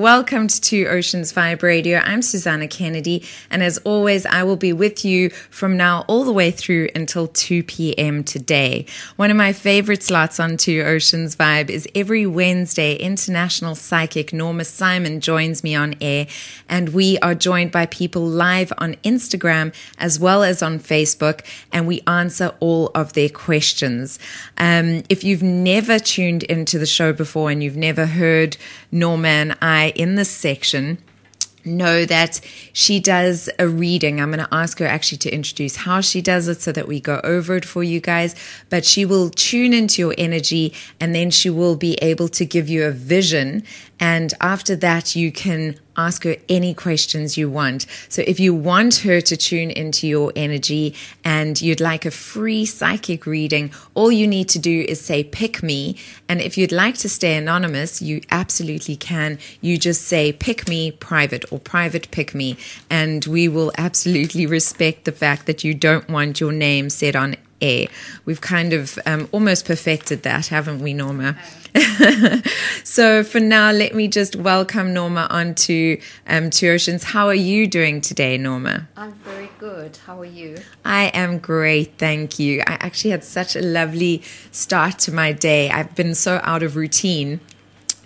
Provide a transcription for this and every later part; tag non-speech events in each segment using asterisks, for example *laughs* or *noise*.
Welcome to Oceans Vibe Radio. I'm Susanna Kennedy, and as always, I will be with you from now all the way through until 2 p.m. today. One of my favorite slots on Two Oceans Vibe is every Wednesday, international psychic Norma Simon joins me on air, and we are joined by people live on Instagram as well as on Facebook, and we answer all of their questions. Um, if you've never tuned into the show before and you've never heard Norma and I in this section know that she does a reading. I'm going to ask her actually to introduce how she does it so that we go over it for you guys. But she will tune into your energy and then she will be able to give you a vision. And after that, you can ask her any questions you want. So if you want her to tune into your energy and you'd like a free psychic reading, all you need to do is say, pick me. And if you'd like to stay anonymous, you absolutely can. You just say, pick me private or private pick me. And we will absolutely respect the fact that you don't want your name said on air. We've kind of um, almost perfected that, haven't we, Norma? *laughs* so for now, let me just welcome Norma onto um, Two Oceans. How are you doing today, Norma? I'm very good. How are you? I am great, thank you. I actually had such a lovely start to my day. I've been so out of routine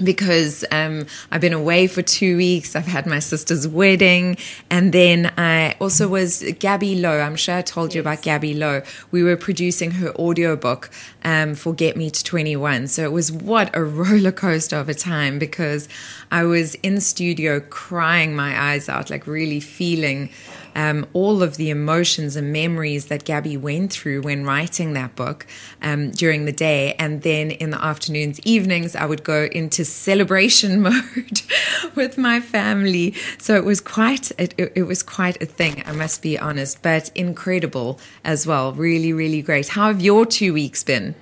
because um, I've been away for two weeks. I've had my sister's wedding. And then I also was Gabby Lowe. I'm sure I told yes. you about Gabby Lowe. We were producing her audiobook um, for Get Me to 21. So it was what a *laughs* roller coaster of a time because I was in studio crying my eyes out, like really feeling um, all of the emotions and memories that Gabby went through when writing that book um, during the day. And then in the afternoons, evenings, I would go into celebration *laughs* mode *laughs* with my family. So it was quite, it, it was quite a thing, I must be honest, but incredible as well. Really, really great. How have your two weeks been?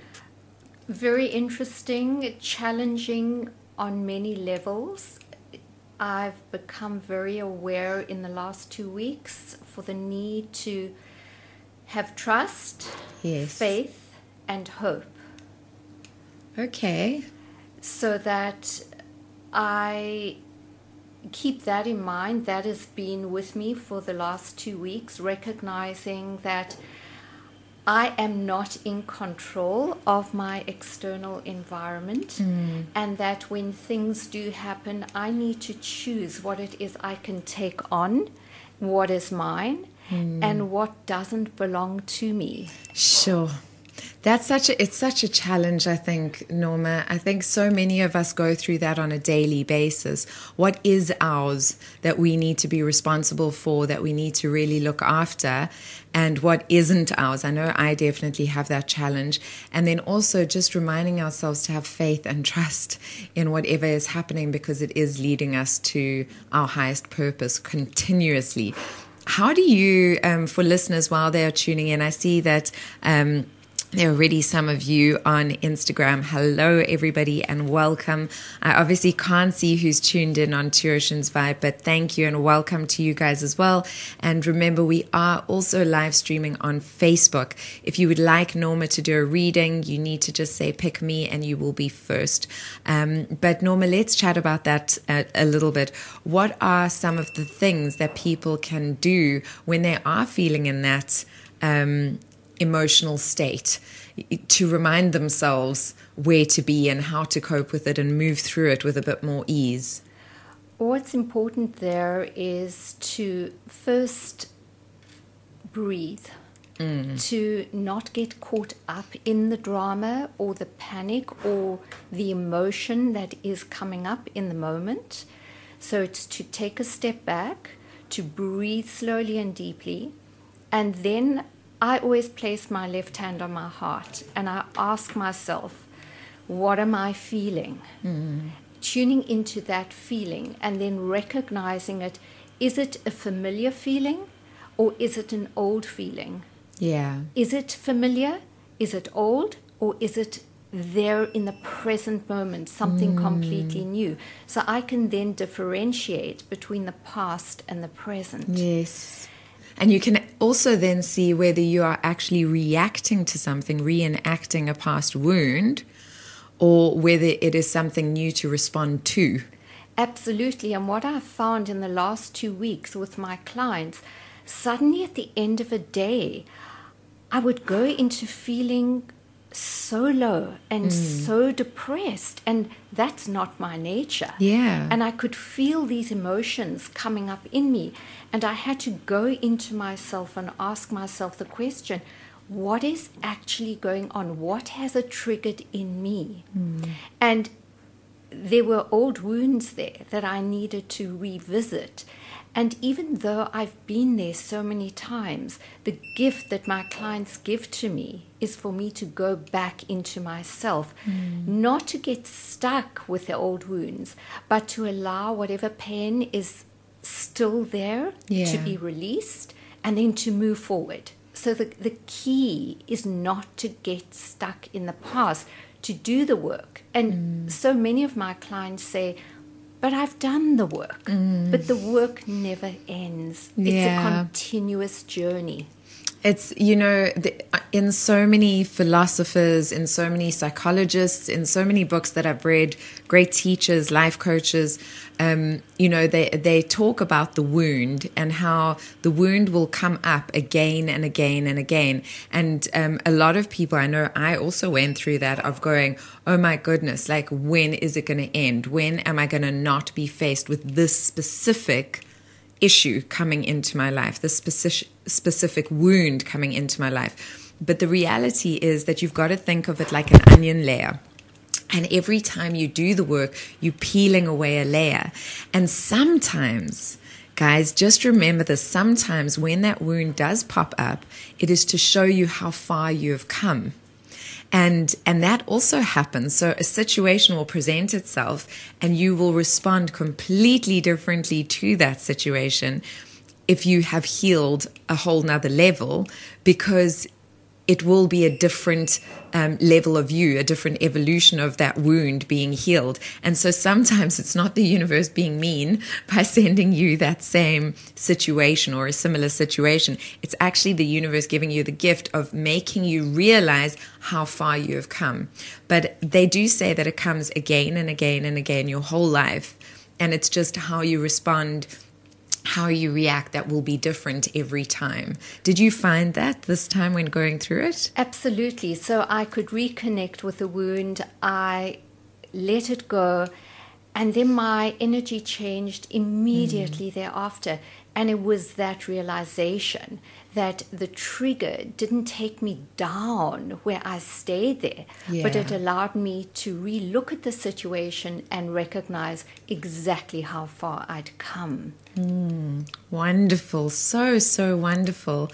Very interesting, challenging on many levels. I've become very aware in the last two weeks for the need to have trust, yes. faith, and hope. Okay. So that I keep that in mind. That has been with me for the last two weeks, recognizing that I am not in control of my external environment, mm. and that when things do happen, I need to choose what it is I can take on, what is mine, mm. and what doesn't belong to me. Sure. That's such a it's such a challenge, I think, Norma. I think so many of us go through that on a daily basis. What is ours that we need to be responsible for, that we need to really look after, and what isn't ours? I know I definitely have that challenge. And then also just reminding ourselves to have faith and trust in whatever is happening because it is leading us to our highest purpose continuously. How do you, um, for listeners while they are tuning in, I see that. Um, there are already some of you on Instagram. Hello, everybody, and welcome. I obviously can't see who's tuned in on Two Oceans Vibe, but thank you and welcome to you guys as well. And remember, we are also live streaming on Facebook. If you would like Norma to do a reading, you need to just say pick me and you will be first. Um, but Norma, let's chat about that a, a little bit. What are some of the things that people can do when they are feeling in that? Um, emotional state to remind themselves where to be and how to cope with it and move through it with a bit more ease. What's important there is to first breathe, mm. to not get caught up in the drama or the panic or the emotion that is coming up in the moment. So it's to take a step back, to breathe slowly and deeply, and then I always place my left hand on my heart and I ask myself, what am I feeling? Mm. Tuning into that feeling and then recognizing it. Is it a familiar feeling or is it an old feeling? Yeah. Is it familiar? Is it old? Or is it there in the present moment, something mm. completely new? So I can then differentiate between the past and the present. Yes. And you can also then see whether you are actually reacting to something, reenacting a past wound, or whether it is something new to respond to. Absolutely. And what I've found in the last two weeks with my clients, suddenly at the end of a day, I would go into feeling so low and mm. so depressed and that's not my nature. Yeah. And i could feel these emotions coming up in me and i had to go into myself and ask myself the question what is actually going on? What has it triggered in me? Mm. and there were old wounds there that i needed to revisit and even though I've been there so many times, the gift that my clients give to me is for me to go back into myself, mm. not to get stuck with the old wounds, but to allow whatever pain is still there yeah. to be released and then to move forward. So the, the key is not to get stuck in the past, to do the work. And mm. so many of my clients say, but I've done the work. Mm. But the work never ends. It's a continuous journey. It's, you know, the, in so many philosophers, in so many psychologists, in so many books that I've read, great teachers, life coaches, um, you know, they, they talk about the wound and how the wound will come up again and again and again. And um, a lot of people, I know I also went through that of going, oh my goodness, like when is it going to end? When am I going to not be faced with this specific issue coming into my life, this specific, specific wound coming into my life? But the reality is that you've got to think of it like an onion layer and every time you do the work, you're peeling away a layer. And sometimes, guys, just remember this sometimes when that wound does pop up, it is to show you how far you have come. And, and that also happens. So a situation will present itself and you will respond completely differently to that situation if you have healed a whole nother level because it will be a different um, level of you, a different evolution of that wound being healed. And so sometimes it's not the universe being mean by *laughs* sending you that same situation or a similar situation. It's actually the universe giving you the gift of making you realize how far you have come. But they do say that it comes again and again and again your whole life. And it's just how you respond how you react that will be different every time. Did you find that this time when going through it? Absolutely. So I could reconnect with the wound. I let it go. And then my energy changed immediately mm. thereafter. And it was that realization that the trigger didn't take me down where I stayed there, yeah. but it allowed me to relook at the situation and recognize exactly how far I'd come. Mm, wonderful. So, so wonderful.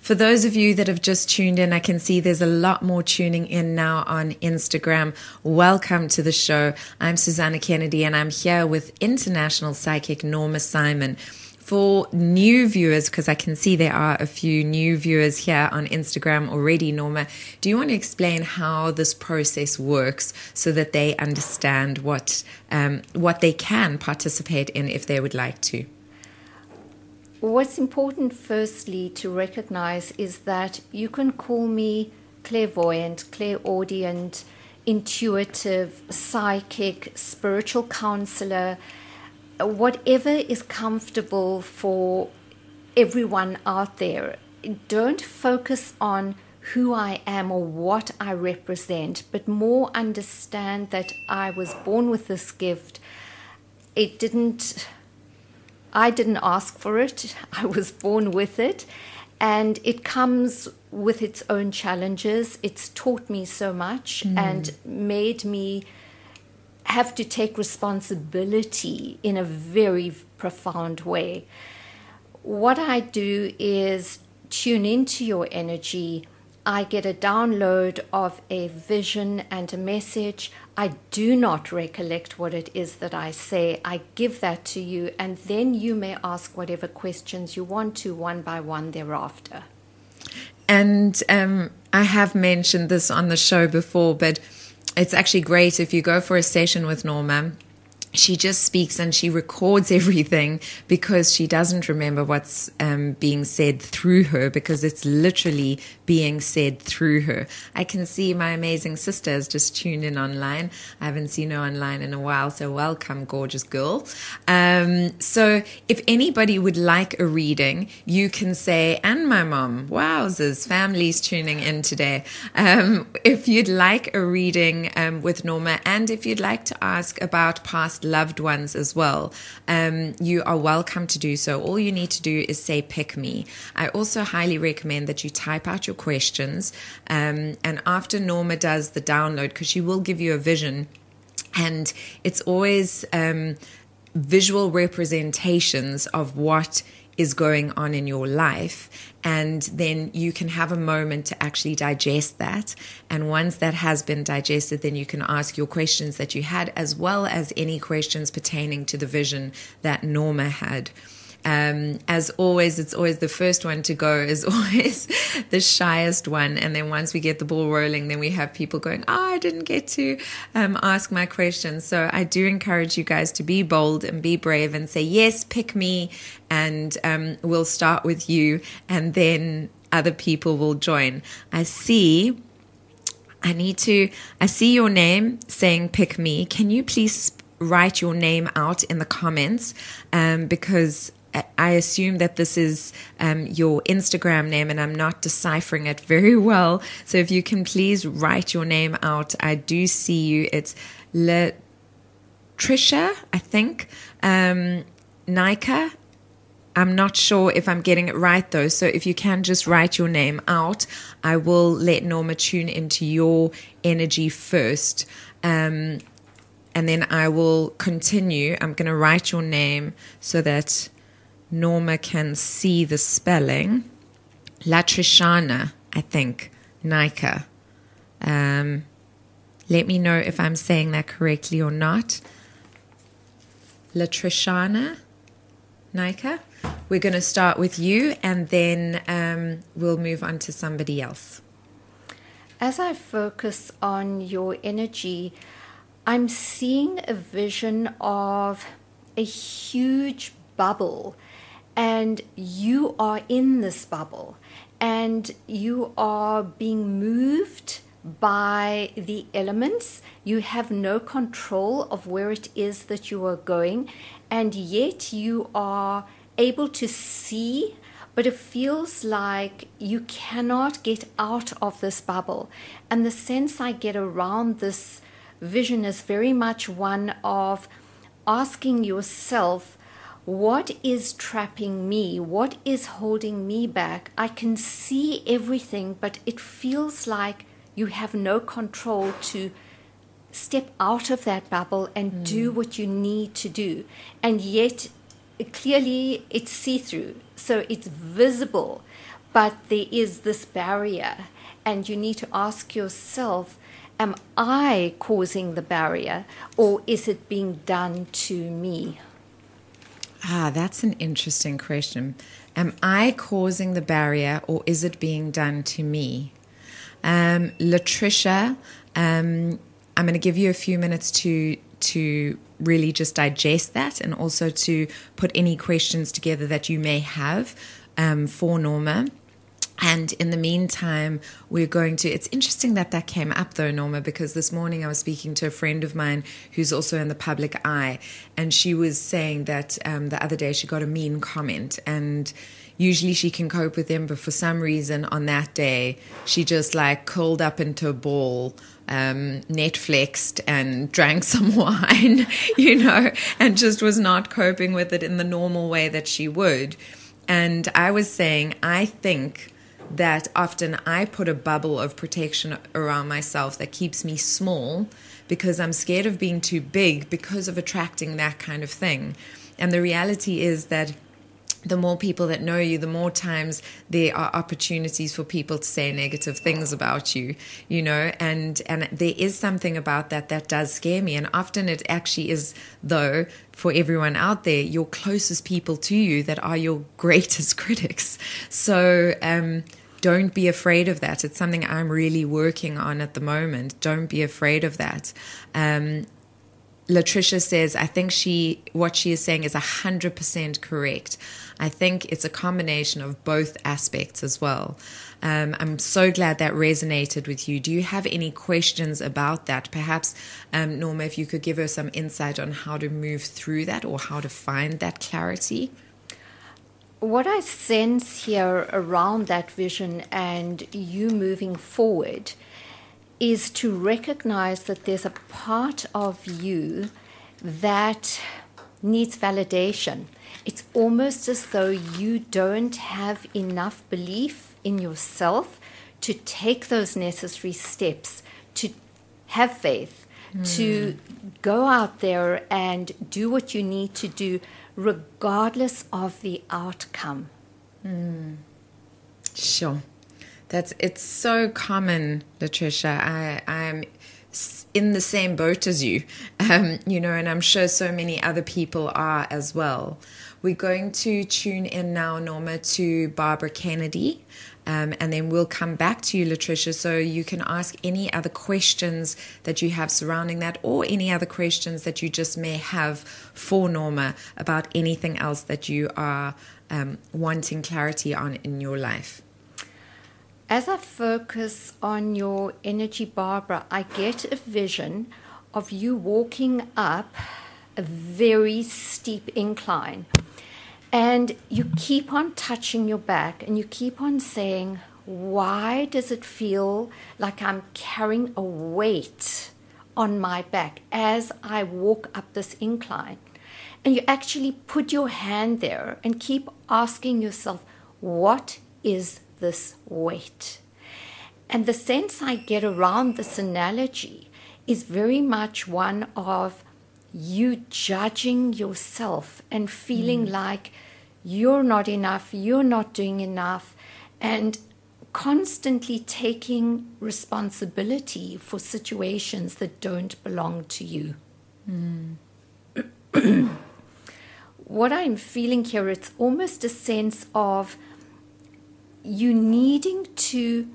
For those of you that have just tuned in, I can see there's a lot more tuning in now on Instagram. Welcome to the show. I'm Susana Kennedy and I'm here with international psychic Norma Simon for new viewers, because I can see there are a few new viewers here on Instagram already, Norma, do you want to explain how this process works so that they understand what um, what they can participate in if they would like to? What's important, firstly, to recognize is that you can call me clairvoyant, clairaudient, intuitive, psychic, spiritual counselor whatever is comfortable for everyone out there. Don't focus on who I am or what I represent, but more understand that I was born with this gift. It didn't, I didn't ask for it, *laughs* I was born with it. And it comes with its own challenges. It's taught me so much mm. and made me have to take responsibility in a very profound way. What I do is tune into your energy. I get a download of a vision and a message. I do not recollect what it is that I say. I give that to you, and then you may ask whatever questions you want to one by one thereafter. And um, I have mentioned this on the show before, but it's actually great if you go for a session with Norma she just speaks and she records *laughs* everything because she doesn't remember what's um, being said through her because it's literally being said through her. I can see my amazing sister has just tuned in online. I haven't seen her online in a while, so welcome, gorgeous girl. Um, so if anybody would like a reading, you can say, and my mom, wowzers, family's tuning in today. Um, if you'd like a reading um, with Norma, and if you'd like to ask about past loved ones as well, um, you are welcome to do so. All you need to do is say, pick me. I also highly recommend that you type out your questions. Um, and after Norma does the download, because she will give you a vision, and it's always um, visual representations of what is going on in your life. And then you can have a moment to actually digest that. And once that has been digested, then you can ask your questions that you had, as well as any questions pertaining to the vision that Norma had. Um, as always, it's always the first one to go is *laughs* always the shyest one. And then once we get the ball rolling, then we have people going, Oh, I didn't get to um, ask my question. So I do encourage you guys to be bold and be brave and say, Yes, pick me. And um, we'll start with you. And then other people will join. I see. I need to, I see your name saying pick me. Can you please write your name out in the comments? Um, because I assume that this is um, your Instagram name and I'm not deciphering it very well. So if you can please write your name out, I do see you. It's Latricia, I think. Um, Nika. I'm not sure if I'm getting it right though. So if you can just write your name out, I will let Norma tune into your energy first. Um, and then I will continue. I'm going to write your name so that Norma can see the spelling. Latrishana, I think, Nika. Um, let me know if I'm saying that correctly or not. Latrishana, Nika. We're going to start with you and then um, we'll move on to somebody else. As I focus on your energy, I'm seeing a vision of a huge bubble and you are in this bubble and you are being moved by the elements. You have no control of where it is that you are going, and yet you are able to see, but it feels like you cannot get out of this bubble. And the sense I get around this vision is very much one of asking yourself what is trapping me? What is holding me back? I can see everything, but it feels like you have no control to step out of that bubble and mm. do what you need to do. And yet, clearly, it's see through. So it's visible, but there is this barrier. And you need to ask yourself, am I causing the barrier or is it being done to me? Ah, that's an interesting question. Am I causing the barrier or is it being done to me? Um, Latricia, um, I'm going to give you a few minutes to to really just digest that and also to put any questions together that you may have um, for Norma. And in the meantime, we're going to. It's interesting that that came up though, Norma, because this morning I was speaking to a friend of mine who's also in the public eye, and she was saying that um, the other day she got a mean comment, and usually she can cope with them, but for some reason on that day, she just like curled up into a ball. Um, Netflixed and *laughs* drank some wine, *laughs* you know, and just was not coping with it in the normal way that she would. And I was saying, I think that often I put a bubble of protection around myself that keeps me small because I'm scared of being too big because of attracting that kind of thing. And the reality is that the more people that know you, the more times there are opportunities for people to say negative things about you, you know, and, and there is something about that that does scare me. And often it actually is, though, for everyone out there, your closest people to you that are your *laughs* greatest critics. So, um, don't be afraid of that. It's something I'm really working on at the moment. Don't be afraid of that. Um, Latricia says, I think she what she is saying is hundred percent correct. I think it's a combination of both aspects as well. Um, I'm so glad that resonated with you. Do you have any questions about that? Perhaps, um, Norma, if you could give her some insight on how to move through that or how to find that clarity. What I sense here around that vision and you moving forward is to recognize that there's a part of you that needs validation. It's almost as though you don't have enough belief in yourself to take those necessary steps, to have faith, mm. to go out there and do what you need to do, regardless of the outcome. Mm. Sure. That's it's so common, Latricia. I I'm in the same boat as you, um, you know, and I'm sure so many other people are as well. We're going to tune in now, Norma, to Barbara Kennedy. Um, and then we'll come back to you, Latricia, so you can ask any other questions that you have surrounding that, or any other questions that you just may have for Norma about anything else that you are um, wanting clarity on in your life. As I focus on your energy, Barbara, I get a vision of you walking up a very steep incline. And you keep on touching your back and you keep on saying, Why does it feel like I'm carrying a weight on my back as I walk up this incline? And you actually put your hand there and keep asking yourself, What is this weight. And the sense I get around this analogy is very much one of you judging yourself and feeling mm. like you're not enough, you're not doing enough, and constantly taking responsibility for situations that don't belong to you. Mm. *clears throat* what I'm feeling here, it's almost a sense of you needing to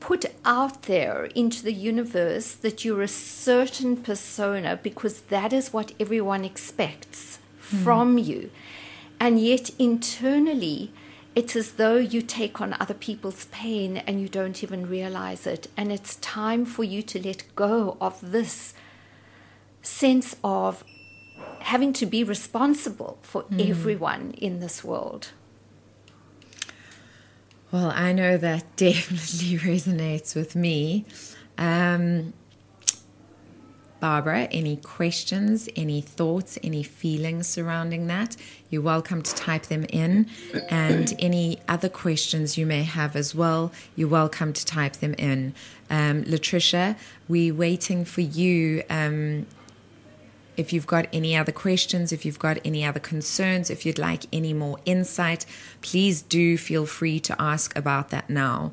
put out there into the universe that you're a certain persona because that is what everyone expects mm. from you. And yet, internally, it's as though you take on other people's pain and you don't even realize it. And it's time for you to let go of this sense of having to be responsible for mm. everyone in this world. Well, I know that *laughs* definitely resonates with me. Um, Barbara, any questions, any thoughts, any feelings surrounding that? You're welcome to type them in. And *clears throat* any other questions you may have as well, you're welcome to type them in. Um, Latricia, we're waiting for you um, if you've got any other questions, if you've got any other concerns, if you'd like any more insight, please do feel free to ask about that now.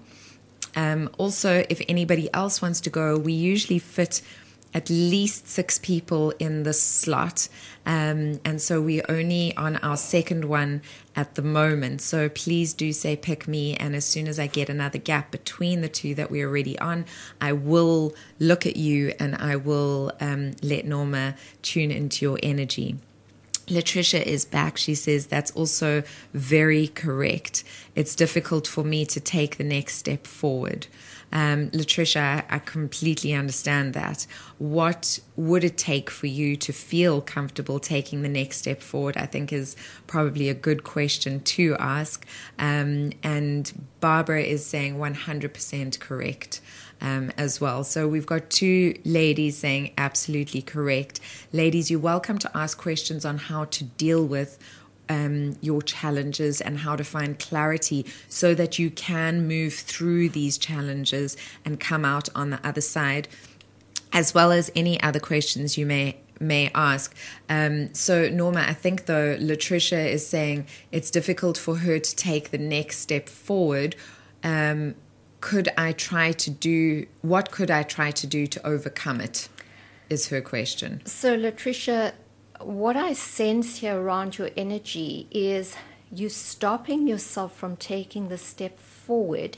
Um, also, if anybody else wants to go, we usually fit at least six people in this slot. Um, and so we're only on our second one at the moment. So please do say pick me. And as soon as I get another gap between the two that we're already on, I will look at you and I will um, let Norma tune into your energy. Latricia is back. She says that's also very correct. It's difficult for me to take the next step forward. Um, Latricia, I completely understand that. What would it take for you to feel comfortable taking the next step forward? I think is probably a good question to ask. Um, and Barbara is saying 100% correct. Um, as well. So we've got two ladies saying absolutely correct. Ladies, you're welcome to ask questions on how to deal with um, your challenges and how to find clarity so that you can move through these challenges and come out on the other side, as well as any other questions you may may ask. Um, so, Norma, I think though Latricia is saying it's difficult for her to take the next step forward. Um, could I try to do what could I try to do to overcome it? Is her question. So, Latricia, what I sense here around your energy is you stopping yourself from taking the step forward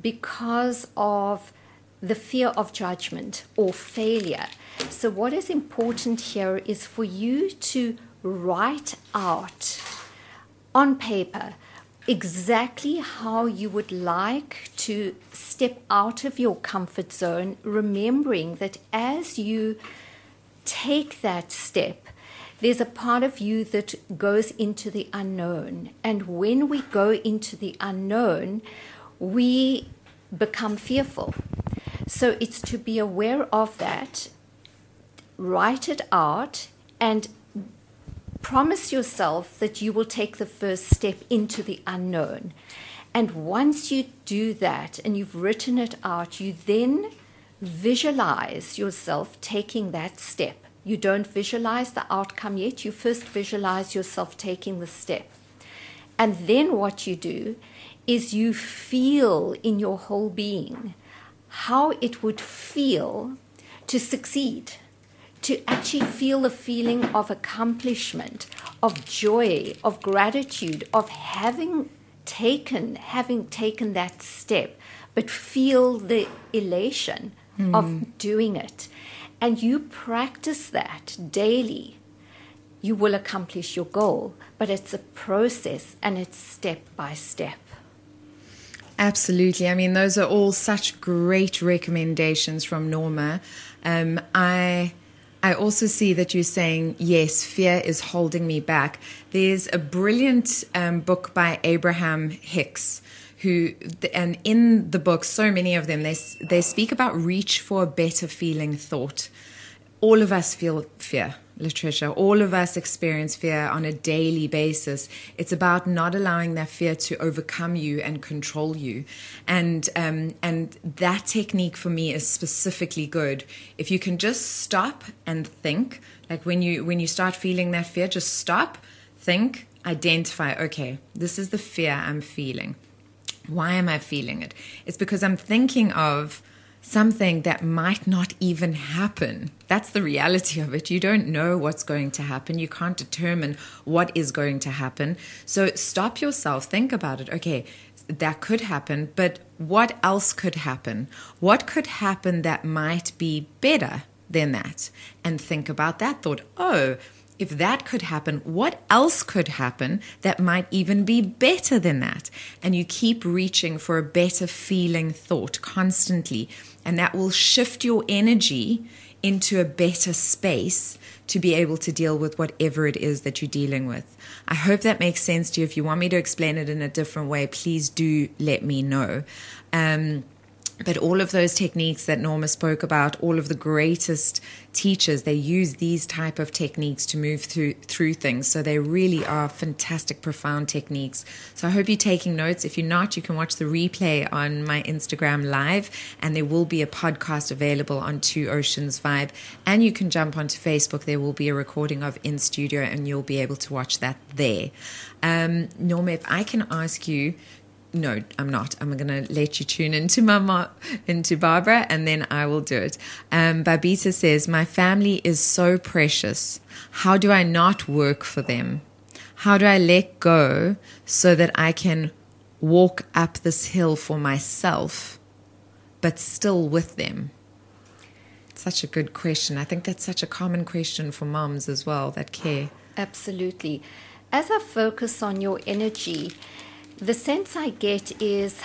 because of the fear of judgment or failure. So, what is important here is for you to write out on paper exactly how you would like to step out of your comfort zone, remembering that as you take that step, there's a part of you that goes into the unknown. And when we go into the unknown, we become fearful. So it's to be aware of that, write it out, and promise yourself that you will take the first step into the unknown. And once you do that and you've written it out, you then visualize yourself taking that step. You don't visualize the outcome yet, you first visualize yourself taking the step. And then what you do is you feel in your whole being how it would feel to succeed, to actually feel the feeling of accomplishment, of joy, of gratitude, of having taken having taken that step, but feel the elation mm. of doing it. And you practice that daily, you will accomplish your goal. But it's a process and it's step by step. Absolutely. I mean, those are all such great recommendations from Norma. Um, I. I also see that you're saying, yes, fear is holding me back. There's a brilliant um, book by Abraham Hicks, who, and in the book, so many of them, they, they speak about reach for a better feeling thought. All of us feel fear Latricia. All of us experience fear on a daily basis. It's about not allowing that fear to overcome you and control you. And um, and that technique for me is specifically good. If you can just stop and think, like when you when you start feeling that fear, just stop, think, identify. Okay, this is the fear I'm feeling. Why am I feeling it? It's because I'm thinking of something that might not even happen. That's the reality of it. You don't know what's going to happen. You can't determine what is going to happen. So stop yourself, think about it. Okay, that could happen, but what else could happen? What could happen that might be better than that? And think about that thought. Oh, if that could happen, what else could happen that might even be better than that? And you keep reaching for a better feeling thought constantly, and that will shift your energy into a better space to be able to deal with whatever it is that you're dealing with. I hope that makes sense to you. If you want me to explain it in a different way, please do let me know. Um, but all of those techniques that norma spoke about all of the greatest teachers they use these type of techniques to move through through things. So they really are fantastic profound techniques. So i hope you're taking notes. If you're not you can watch the replay on my instagram live and there will be a podcast available on two oceans vibe. And you can jump onto facebook. There will be a recording of in studio and you'll be able to watch that there. Um, norma if i can ask you no, I'm not. I'm going to let you tune into Mama, into Barbara, and then I will do it. Um, Barbara says, My family is so precious. How do I not work for them? How do I let go so that I can walk up this hill for myself, but still with them? Such a good question. I think that's such a common question for moms as well that care. Absolutely. As I focus on your energy, the sense I get is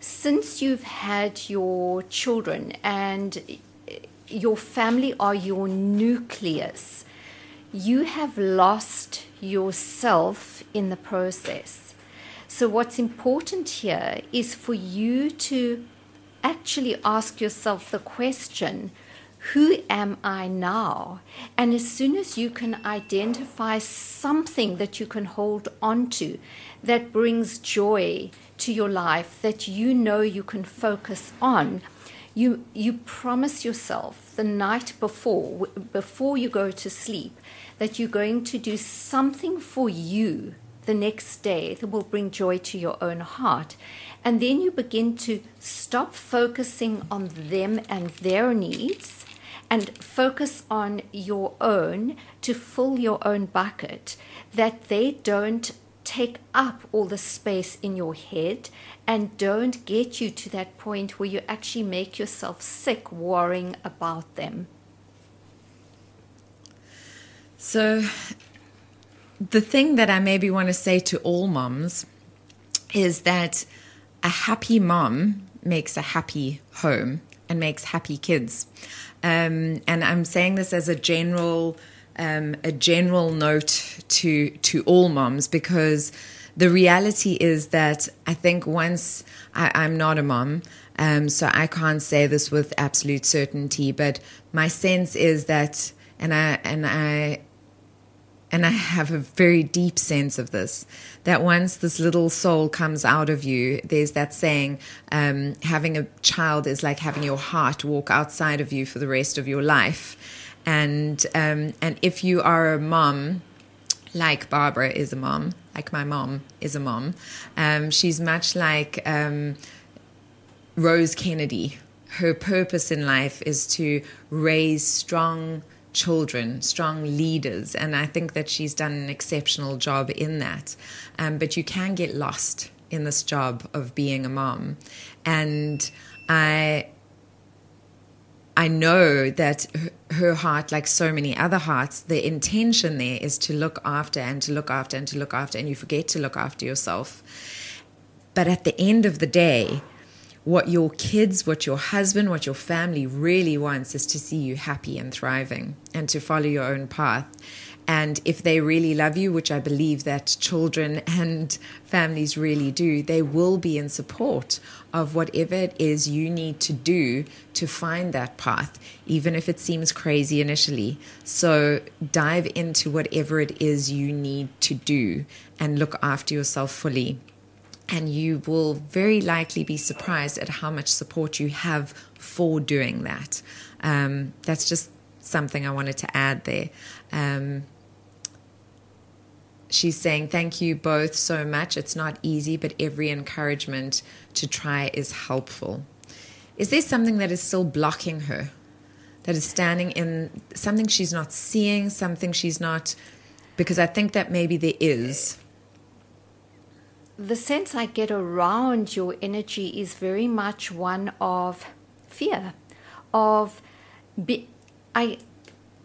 since you've had your children and your family are your nucleus, you have lost yourself in the process. So, what's important here is for you to actually ask yourself the question who am I now? And as soon as you can identify something that you can hold on to that brings joy to your life, that you know you can focus on, you, you promise yourself the night before, before you go to sleep, that you're going to do something for you the next day that will bring joy to your own heart. And then you begin to stop focusing on them and their needs and focus on your own to fill your own bucket, that they don't take up all the space in your head and don't get you to that point where you actually make yourself sick worrying about them. So, the thing that I maybe want to say to all moms is that a happy mom makes a happy home and makes happy kids. Um, and I'm saying this as a general um, a general note to to all moms because the reality is that I think once I, am not a mom, um, so I can't say this with absolute certainty, but my sense is that, and I and I and I have a very deep sense of this that once this little soul comes out of you, there's that saying, um, having a child is like having your heart walk outside of you for the rest of your life. And, um, and if you are a mom, like Barbara is a mom, like my mom is a mom, um, she's much like um, Rose Kennedy. Her purpose in life is to raise strong, children, strong leaders. And I think that she's done an exceptional job in that. Um, but you can get lost in this job of being a mom. And I. I know that her heart, like so many other hearts, the intention there is to look after and to look after and to look after, and you forget to look after yourself. But at the end of the day, what your kids, what your husband, what your family really wants is to see you happy and thriving and to follow your own path. And if they really love you, which I believe that children *laughs* and families really do, they will be in support of whatever it is you need to do to find that path, even if it seems crazy initially. So dive into whatever it is you need to do and look after yourself fully and you will very likely be surprised at how much support you have for doing that. Um, that's just something I wanted to add there. Um, she's saying, Thank you both so much. It's not easy, but every encouragement to try is helpful. Is there something that is still blocking her? That is standing in something she's not seeing, something she's not, because I think that maybe there is the sense I get around your energy is very much one of fear, of be, I,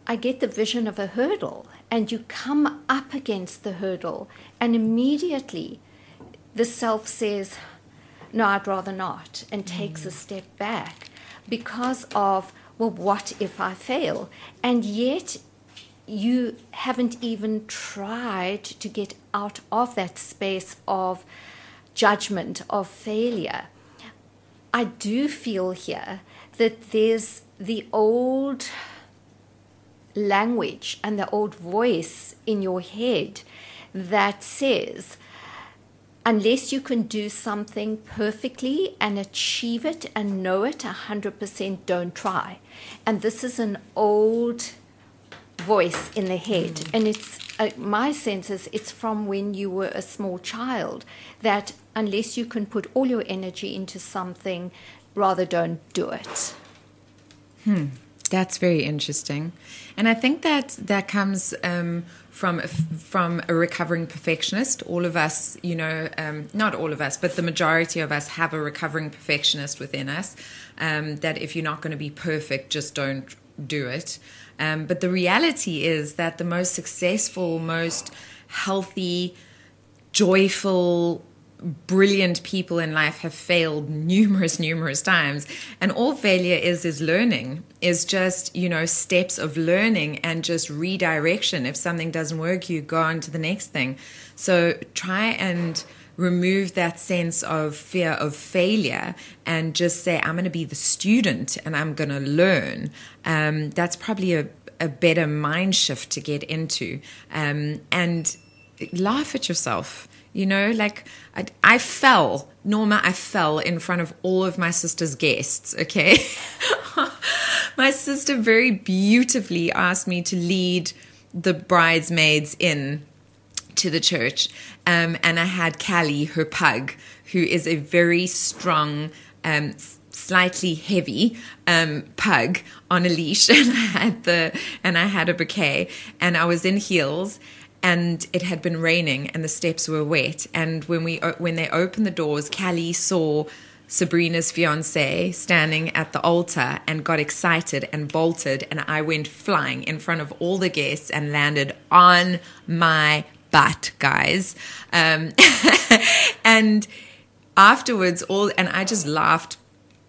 I get the vision of a hurdle, and you come up against the hurdle, and immediately the self says, No, I'd rather not, and takes a mm. step back because of, well, what if I fail? And yet you haven't even tried to get out of that space of judgment, of failure. I do feel here that there's the old language and the old voice in your head that says, unless you can do something perfectly and achieve it and know it 100%, don't try. And this is an old voice in the head. Mm. And it's uh, my sense is it's from when you were a small child that unless you can put all your energy into something, rather don't do it. Hmm. That's very interesting, and I think that that comes um, from from a recovering perfectionist. All of us, you know, um, not all of us, but the majority of us have a recovering perfectionist within us. Um, that if you're not going to be perfect, just don't do it. Um, but the reality is that the most successful, most healthy, joyful, brilliant people in life have failed *laughs* numerous numerous times. And all failure is is learning is just you know steps of learning and just redirection. If something doesn't work you go on to the next thing. So try and remove that sense of fear of failure and just say, I'm going to be the student and I'm going to learn, um, that's probably a, a better mind shift to get into. Um, and laugh at yourself. You know, like I, I fell, Norma, I fell in front of all of my sister's guests, okay? *laughs* my sister very beautifully asked me to lead the bridesmaids in to the church. Um, and I had Callie, her pug, who is a very strong, um, slightly heavy um, pug on a leash, *laughs* and I had the and I had a bouquet, and I was in heels, and it had been raining and the steps were wet. And when we when they opened the doors, Callie saw Sabrina's fiance standing at the altar and got excited and bolted, and I went flying in front of all the guests and landed on my butt, guys. Um, *laughs* and afterwards, all and I just laughed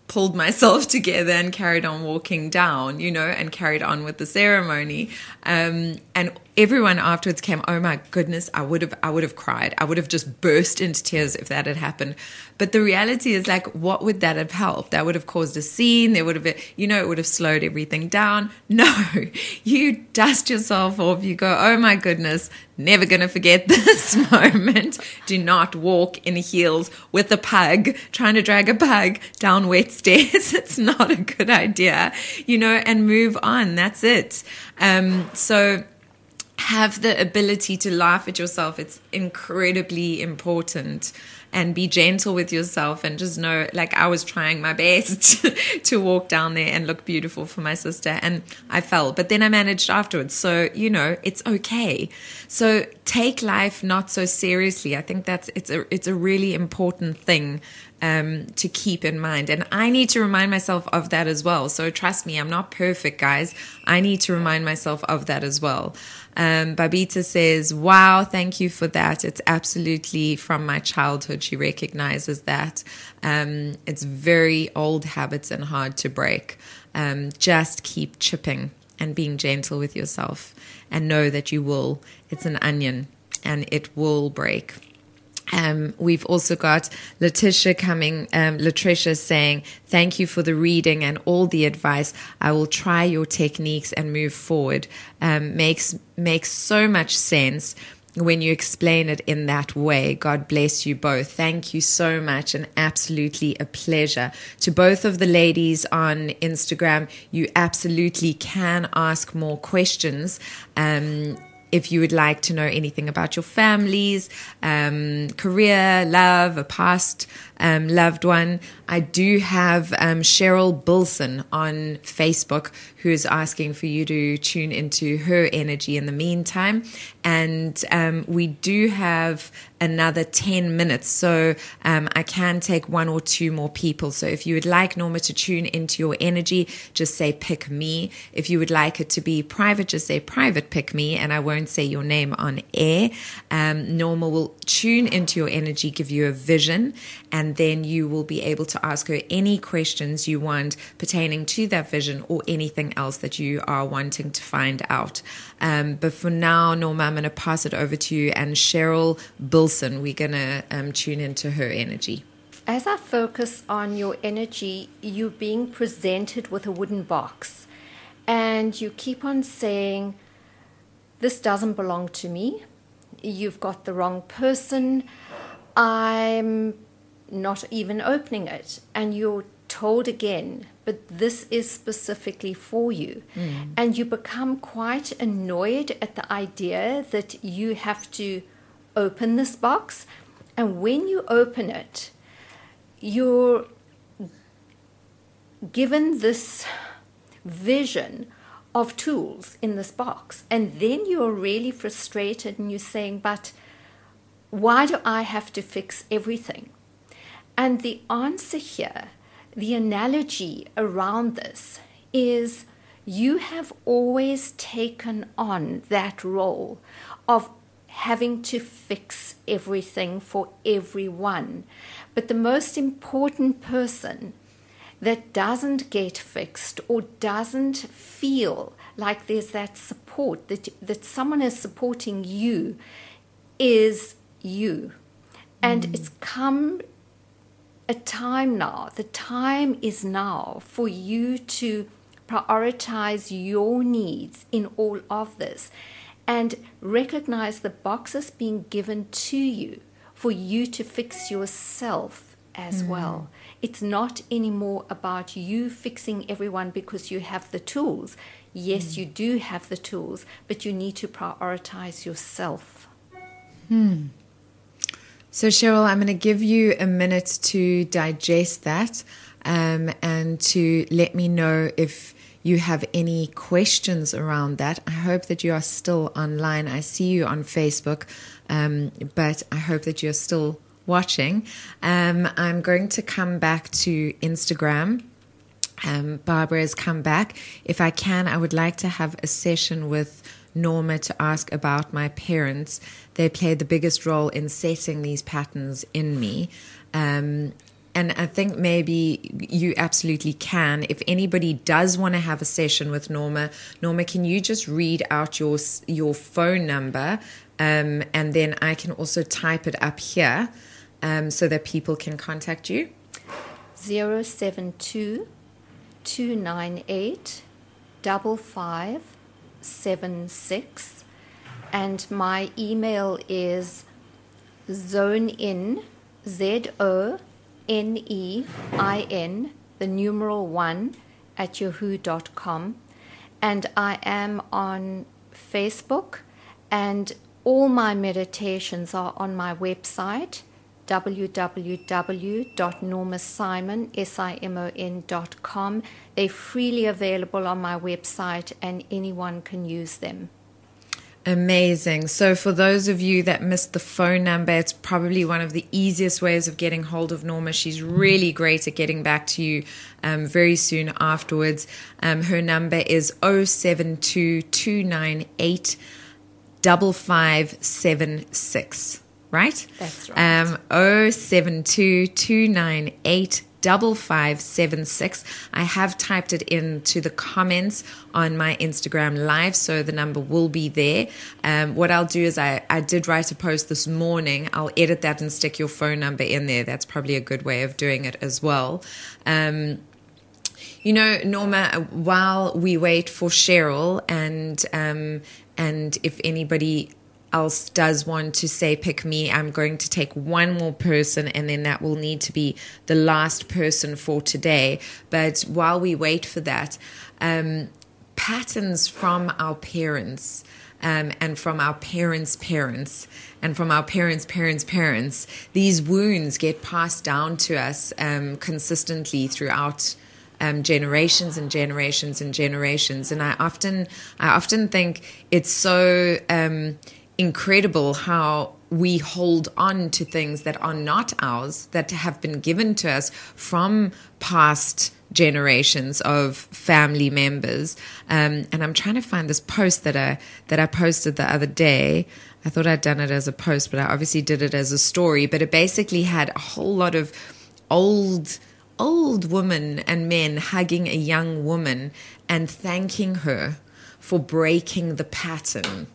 pulled myself *laughs* together and carried on walking down, you know, and carried on with the ceremony. Um, and everyone afterwards came, oh my goodness, I would have, I would have cried. I would have just burst into tears if that had happened. But the reality is like, what would that have helped? That would have caused a scene. There would have been, you know, it would have slowed everything down. *laughs* No, you dust yourself off. You go, oh my goodness, never going to forget *laughs* this moment. Do not walk in heels with a pug, trying to drag a pug down wet stairs. *laughs* It's not a good idea, you know, and move on. That's it. Um, so, have the ability to laugh at yourself. It's incredibly important and be gentle with yourself and just know like I was trying my best *laughs* to walk down there and look beautiful for my sister and I fell but then I managed afterwards so you know it's okay so take life not so seriously I think that's it's a it's a really important thing um, to keep in mind. And I need to remind myself of that as well. So trust me, I'm not perfect, guys. I need to remind myself of that as well. Um, Babita says, Wow, thank you for that. It's absolutely from my childhood. She recognizes that. Um, it's very old habits and hard to break. Um, just keep chipping and being gentle with yourself and know that you will. It's an onion and it will break. Um, we've also got Letitia coming, um, Latricia saying, Thank you for the reading and all the advice. I will try your techniques and move forward. Um, makes, makes so much sense when you explain it in that way. God bless you both. Thank you so much and absolutely a pleasure. To both of the ladies on Instagram, you absolutely can ask more questions. Um, if you would like to know anything about your families, um, career, love, a past um, loved one, I do have um, Cheryl Bilson on Facebook who is asking for you to tune into her energy in the meantime. And um, we do have another 10 minutes. So um, I can take one or two more people. So if you would like Norma to tune into your energy, just say pick me. If you would like it to be private, just say private pick me. And I won't say your name on air. Um, Norma will tune into your energy, give you a vision, and then you will be able to ask her any questions you want pertaining to that vision or anything else that you are wanting to find out. Um, but for now, Norma, I'm going to pass it over to you and Cheryl Bilson. We're going to um, tune into her energy. As I focus on your energy, you're being presented with a wooden box, and you keep on saying, This doesn't belong to me. You've got the wrong person. I'm not even opening it. And you're told again, but this is specifically for you. Mm. And you become quite annoyed at the idea that you have to open this box. And when you open it, you're given this vision of tools in this box. And then you're really frustrated and you're saying, but why do I have to fix everything? And the answer here the analogy around this is you have always taken on that role of having to fix everything for everyone. But the most important person that doesn't get fixed or doesn't feel like there's that support, that, that someone is supporting you, is you. And mm. it's come a time now. The time is now for you to prioritize your needs in all of this and recognize the boxes being given to you for you to fix yourself as mm. well. It's not anymore about you fixing everyone because you have the tools. Yes, mm. you do have the tools, but you need to prioritize yourself. Hmm. So, Cheryl, I'm going to give you a minute to digest that um, and to let me know if you have any questions around that, I hope that you are still online. I see you on Facebook, um, but I hope that you're still watching. Um, I'm going to come back to Instagram. Um, Barbara has come back. If I can, I would like to have a session with Norma to ask about my parents. They played the biggest role in setting these patterns in me. Um, and I think maybe you absolutely can. If anybody does want to have a session with Norma, Norma, can you just read out your your phone number, um, and then I can also type it up here, um, so that people can contact you. Zero seven two two nine eight double five seven six, and my email is zone in z o N E I N, the numeral one, at yahoo.com. And I am on Facebook, and all my meditations are on my website www.normasimon.com. They're freely available on my website, and anyone can use them. Amazing. So, for those of you that missed the phone number, it's probably one of the easiest ways of getting hold of Norma. She's really great at getting back to you um, very soon afterwards. Um, her number is 072 298 5576, right? That's right. Um, 072 298 double five seven six. I have typed it into the comments on my Instagram live, so the number will be there. Um, what I'll do is I, I did write a post this morning. I'll edit that and stick your phone number in there. That's probably a good way of doing it as well. Um, you know, Norma, while we wait for Cheryl and um, and if anybody else does want to say pick me, I'm going to take one more person and then that will need to be the last person for today. But while we wait for that, um, patterns from our parents. Um, and from our parents' parents, and from our parents' parents' parents, these wounds get passed down to us um, consistently throughout um, generations and generations and generations. And I often, I often think it's so um, incredible how we hold on to things that are not ours, that have been given to us from past generations of family members. Um, and I'm trying to find this post that I that I posted the other day. I thought I'd done it as a post, but I obviously did it as a story. But it basically had a whole lot of old old women and men hugging a young woman and thanking her for breaking the pattern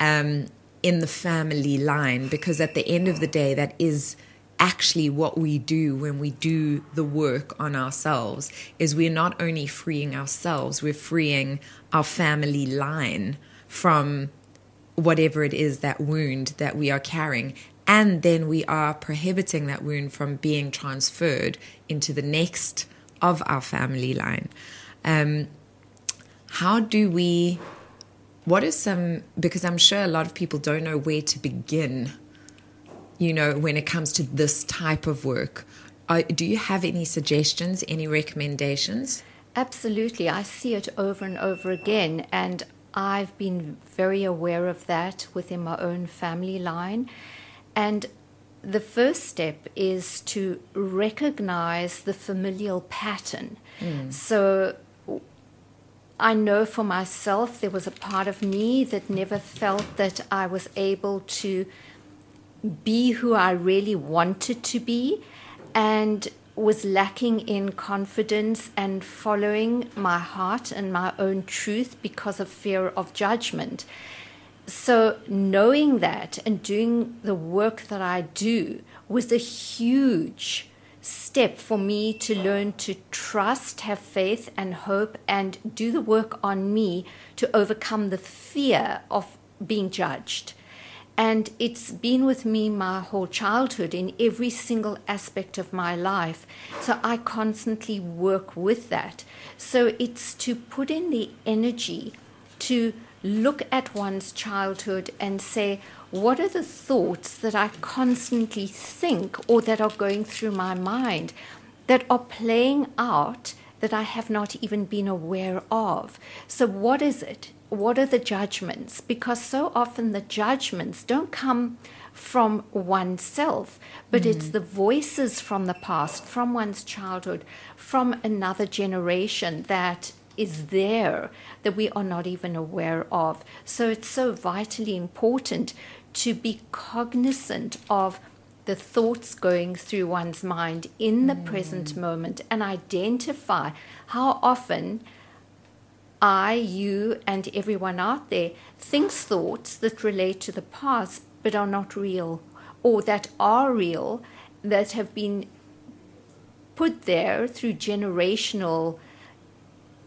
um, in the family line because at the end of the day, that is actually what we do when we do the work on ourselves is we're not only freeing ourselves we're freeing our family line from whatever it is that wound that we are carrying. And then we are prohibiting that wound from being transferred into the next of our family line. Um, how do we what are some because i'm sure a lot of people don't know where to begin you know when it comes to this type of work. Uh, do you have any suggestions any recommendations? Absolutely. I see it over and over again and i've been very aware of that within my own family line. And the first step is to recognize the familial pattern. Mm. so I know for myself there was a part of me that never felt that I was able to be who I really wanted to be and was lacking in confidence and following my heart and my own truth because of fear of judgment. So, knowing that and doing the work that I do was a huge step for me to learn to trust, have faith, and hope, and do the work on me to overcome the fear of being judged. And it's been with me my whole childhood in every single aspect of my life. So I constantly work with that. So it's to put in the energy to look at one's childhood and say, what are the thoughts that I constantly think or that are going through my mind that are playing out that I have not even been aware of. So, what is it? What are the judgments? Because so often the judgments don't come from oneself, but mm. it's the voices from the past, from one's childhood, from another generation that is there that we are not even aware of. So it's so vitally important to be cognizant of the thoughts going through one's mind in the mm. present moment and identify how often I, you, and everyone out there thinks thoughts that relate to the past but are not real, or that are real that have been put there through generational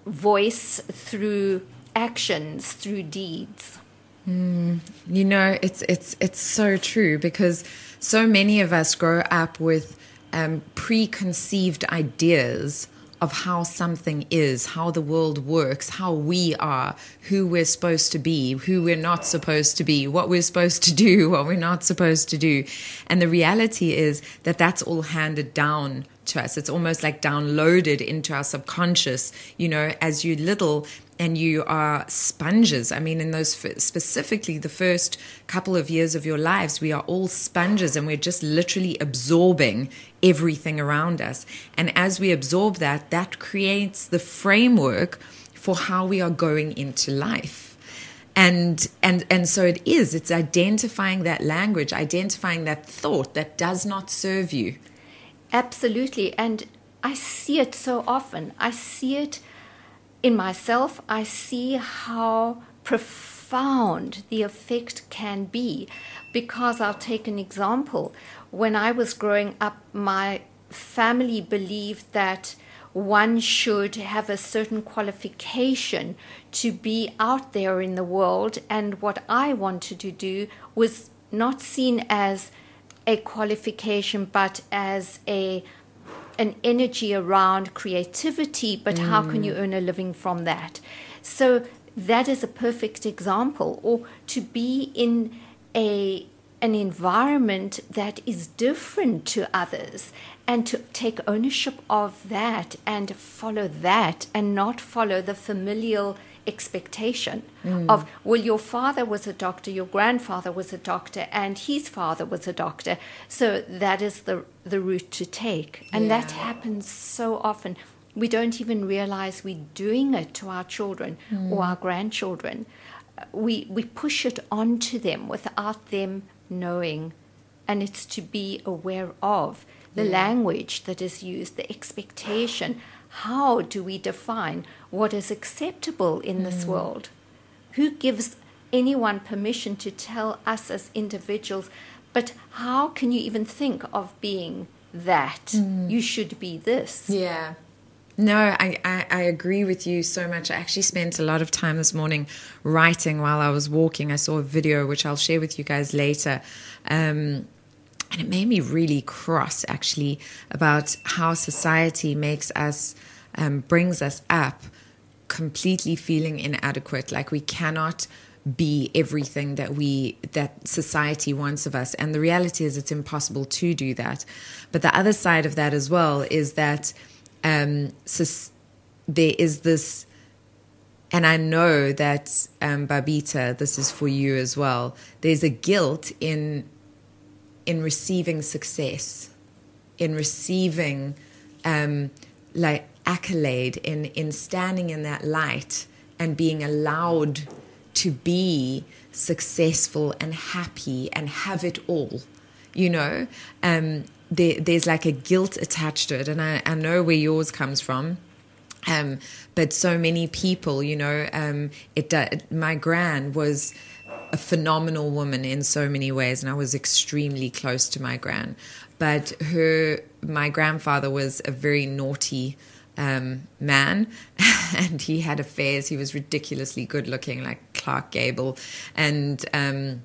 voice, through actions, through deeds. Mm, you know, it's it's it's so true because so many of us grow up with um, preconceived ideas of how something is, how the world works, how we are, who we're supposed to be, who we're not supposed to be, what we're supposed to do, *laughs* what we're not supposed to do. And the reality is that that's all handed down to us. It's almost like downloaded into our subconscious, you know, as you little and you are sponges. I mean, in those specifically the first couple of years of your lives, we are all sponges and we're just literally absorbing everything around us. And as we absorb that, that creates the framework for how we are going into life. And and and so it is, it's identifying that language, identifying that thought that does not serve you. Absolutely. And I see it so often. I see it in myself, I see how profound the effect can be. Because I'll take an example. When I was growing up, my family believed that one should have a certain qualification to be out there in the world. And what I wanted to do was not seen as a qualification, but as a an energy around creativity, but mm. how can you mm. earn a living from that? So that is a perfect example. Or to be in a an environment that is different to others and to take ownership of that and follow that and not follow the familial expectation mm. of well your father was a doctor your grandfather was a doctor and his father was a doctor so that is the the route to take and yeah. that happens so often we don't even realize we're doing it to our children mm. or our grandchildren we we push it onto them without them knowing and it's to be aware of the yeah. language that is used the expectation how do we define what is acceptable in this mm. world? Who gives anyone permission to tell us as individuals, but how can you even think of being that? Mm. You should be this. Yeah. No, I, I, I, agree with you so much. I actually spent a lot of time this morning writing while I was walking. I saw a video, which I'll share with you guys later. Um, and it made me really cross, actually, about how society makes us, um, brings us up completely feeling inadequate. Like we cannot be everything that we that society wants of us and the reality is it's impossible to do that but the other side of that as well is that um, so there is this and I know that um, Babita, this is for you as well. There's a guilt in in receiving success, in receiving um, like accolade, in in standing in that light and being allowed to be successful and happy and have it all. You know, um, there, there's like a guilt attached to it, and I, I know where yours comes from. Um, but so many people, you know, um, it, my gran was a phenomenal woman in so many ways, and I was extremely close to my gran. But her, my grandfather was a very naughty um, man, *laughs* and he had affairs. He was ridiculously good looking, like Clark Gable, and. Um,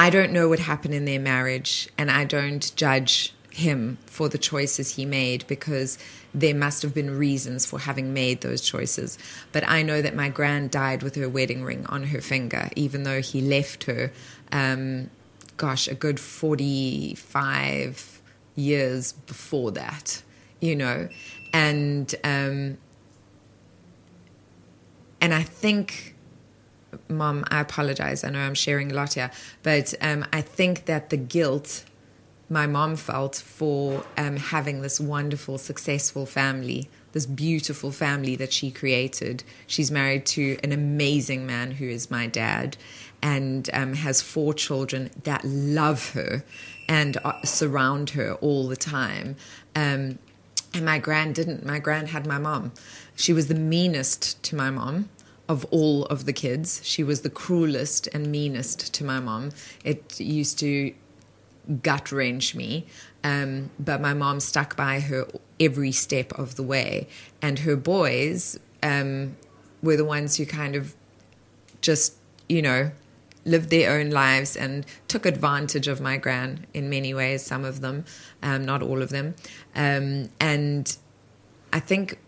I don't know what happened in their marriage, and I don't judge him for the choices he made because there must have been reasons for having made those choices. But I know that my grand died with her wedding ring on her finger, even though he left her, um, gosh, a good 45 years before that, you know. and um, and I think, Mom, I apologize. I know I'm sharing a lot here, but um, I think that the guilt my mom felt for um, having this wonderful, successful family, this beautiful family that she created. She's married to an amazing man who is my dad and um, has four children that love her and uh, surround her all the time. Um, and my grand didn't. My grand had my mom. She was the meanest to my mom of all of the kids. She was the cruelest and meanest to my mom. It used to gut wrench me. Um, but my mom stuck by her every step of the way. And her boys um, were the ones who kind of just, you know, lived their own lives and took advantage of my gran in many ways, some of them, um, not all of them. Um, and I think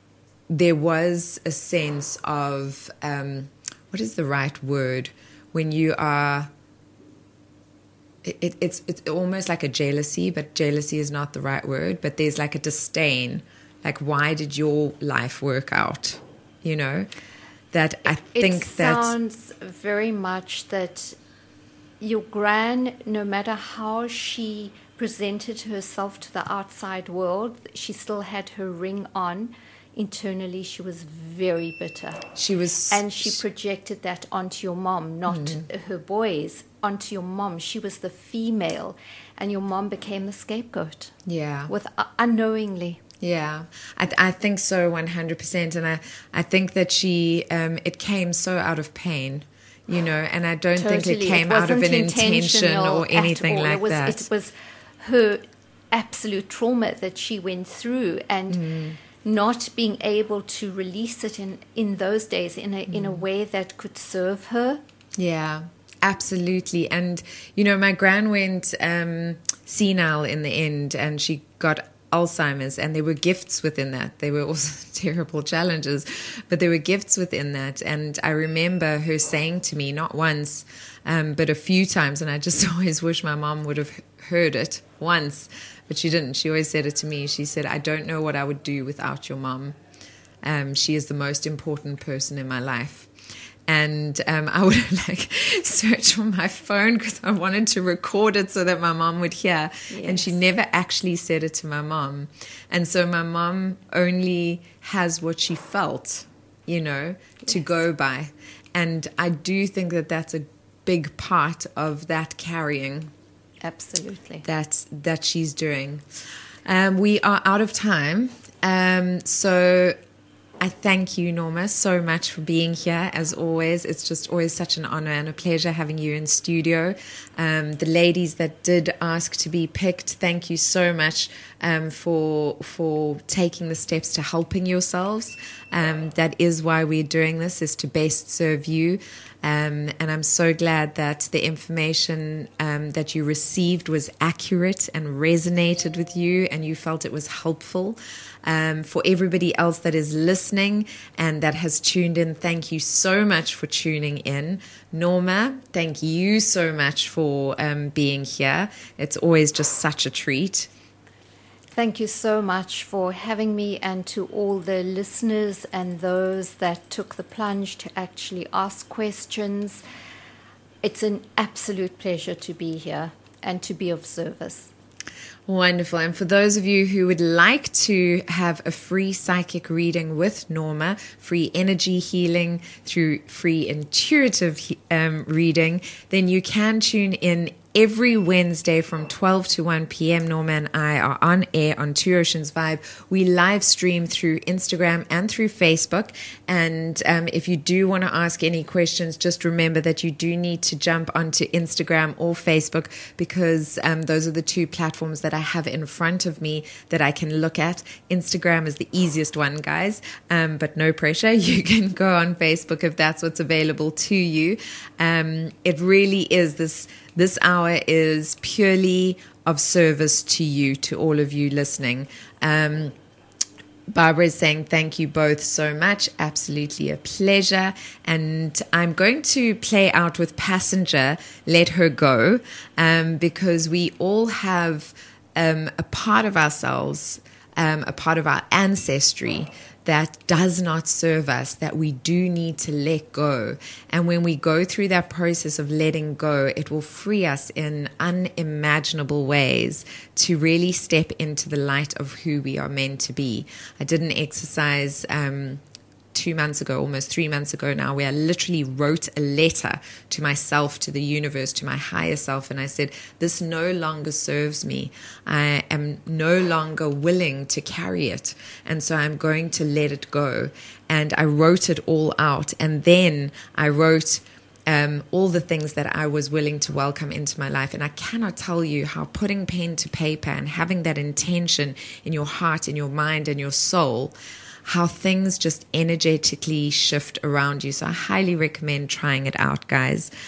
there was a sense of um, what is the right word when you are it, it's it's almost like a jealousy, but jealousy is not the right word. But there's like a disdain, like why did your life work out? You know, that I think that's it that sounds very much that your gran, no matter how she presented herself to the outside world, she still had her ring on. Internally, she was very bitter. She was, and she projected that onto your mom, not mm. her boys onto your mom. She was the female, and your mom became the scapegoat. Yeah, with uh, unknowingly. Yeah, I, th- I think so, one hundred percent, and I I think that she um, it came so out of pain, you know, and I don't totally. think it came it out of an intention or anything like it was, that. It was her absolute trauma that she went through, and. Mm. Not being able to release it in, in those days in a mm. in a way that could serve her, yeah, Absolutely. And, you know, my gran went um, senile in the end and she got Alzheimer's, and there were gifts within that. They were also *laughs* terrible challenges, but there were gifts within that. And I remember her saying to me, not once, um, but a few times, and I just *laughs* always wish my mom would have heard it once, but she didn't. She always said it to me. She said, I don't know what I would do without your mom. Um, she is the most important person in my life and um, I would like *laughs* search on my phone because I wanted to record it so that my mom would hear. Yes. And she never actually said it to my mom, and so my mom only has what she felt, you know, yes. to go by. And I do think that that's a big part of that carrying. Absolutely. That that she's doing. Um, we are out of time. Um, so I thank you, Norma, so much for being here. As always, it's just always such an honor and a pleasure having you in studio. Um, the ladies that did ask to be picked, thank you so much um, for for taking the steps to helping yourselves. Um, that is why we're doing this, is to best serve you. Um, and I'm so glad that the information um, that you received was accurate and resonated with you, and you felt it was helpful. Um, for everybody else that is listening and that has tuned in, thank you so much for tuning in. Norma, thank you so much for um, being here. It's always just such a treat. Thank you so much for having me, and to all the listeners and those that took the plunge to actually ask questions. It's an absolute pleasure to be here and to be of service. Wonderful. And for those of you who would like to have a free psychic reading with Norma, free energy healing through free intuitive um, reading, then you can tune in every Wednesday from 12 to 1 p.m. Norma and I are on air on Two Oceans Vibe. We live stream through Instagram and through Facebook. And um, if you do want to ask any questions, just remember that you do need to jump onto Instagram or Facebook because um, those are the two platforms that I have in front of me that I can look at. Instagram is the easiest one, guys, um, but no pressure. *laughs* You can go on Facebook if that's what's available to you. Um, it really is this this hour is purely of service to you, to all of you listening. Um, Barbara is saying thank you both so much. Absolutely a pleasure. And I'm going to play out with Passenger, Let Her Go, um, because we all have um, a part of ourselves um, a part of our ancestry that does not serve us that we do need to let go. And when we go through that process of letting go, it will free us in unimaginable ways to really step into the light of who we are meant to be. I did an exercise. Um, two months ago, almost three months ago now, where I literally wrote a letter to myself, to the universe, to my higher self. And I said, This no longer serves me. I am no longer willing to carry it. And so I'm going to let it go. And I wrote it all out. And then I wrote, um, all the things that I was willing to welcome into my life. And I cannot tell you how putting pen to paper and having that intention in your heart, in your mind, and your soul how things just energetically shift around you. So I highly recommend trying it out, guys.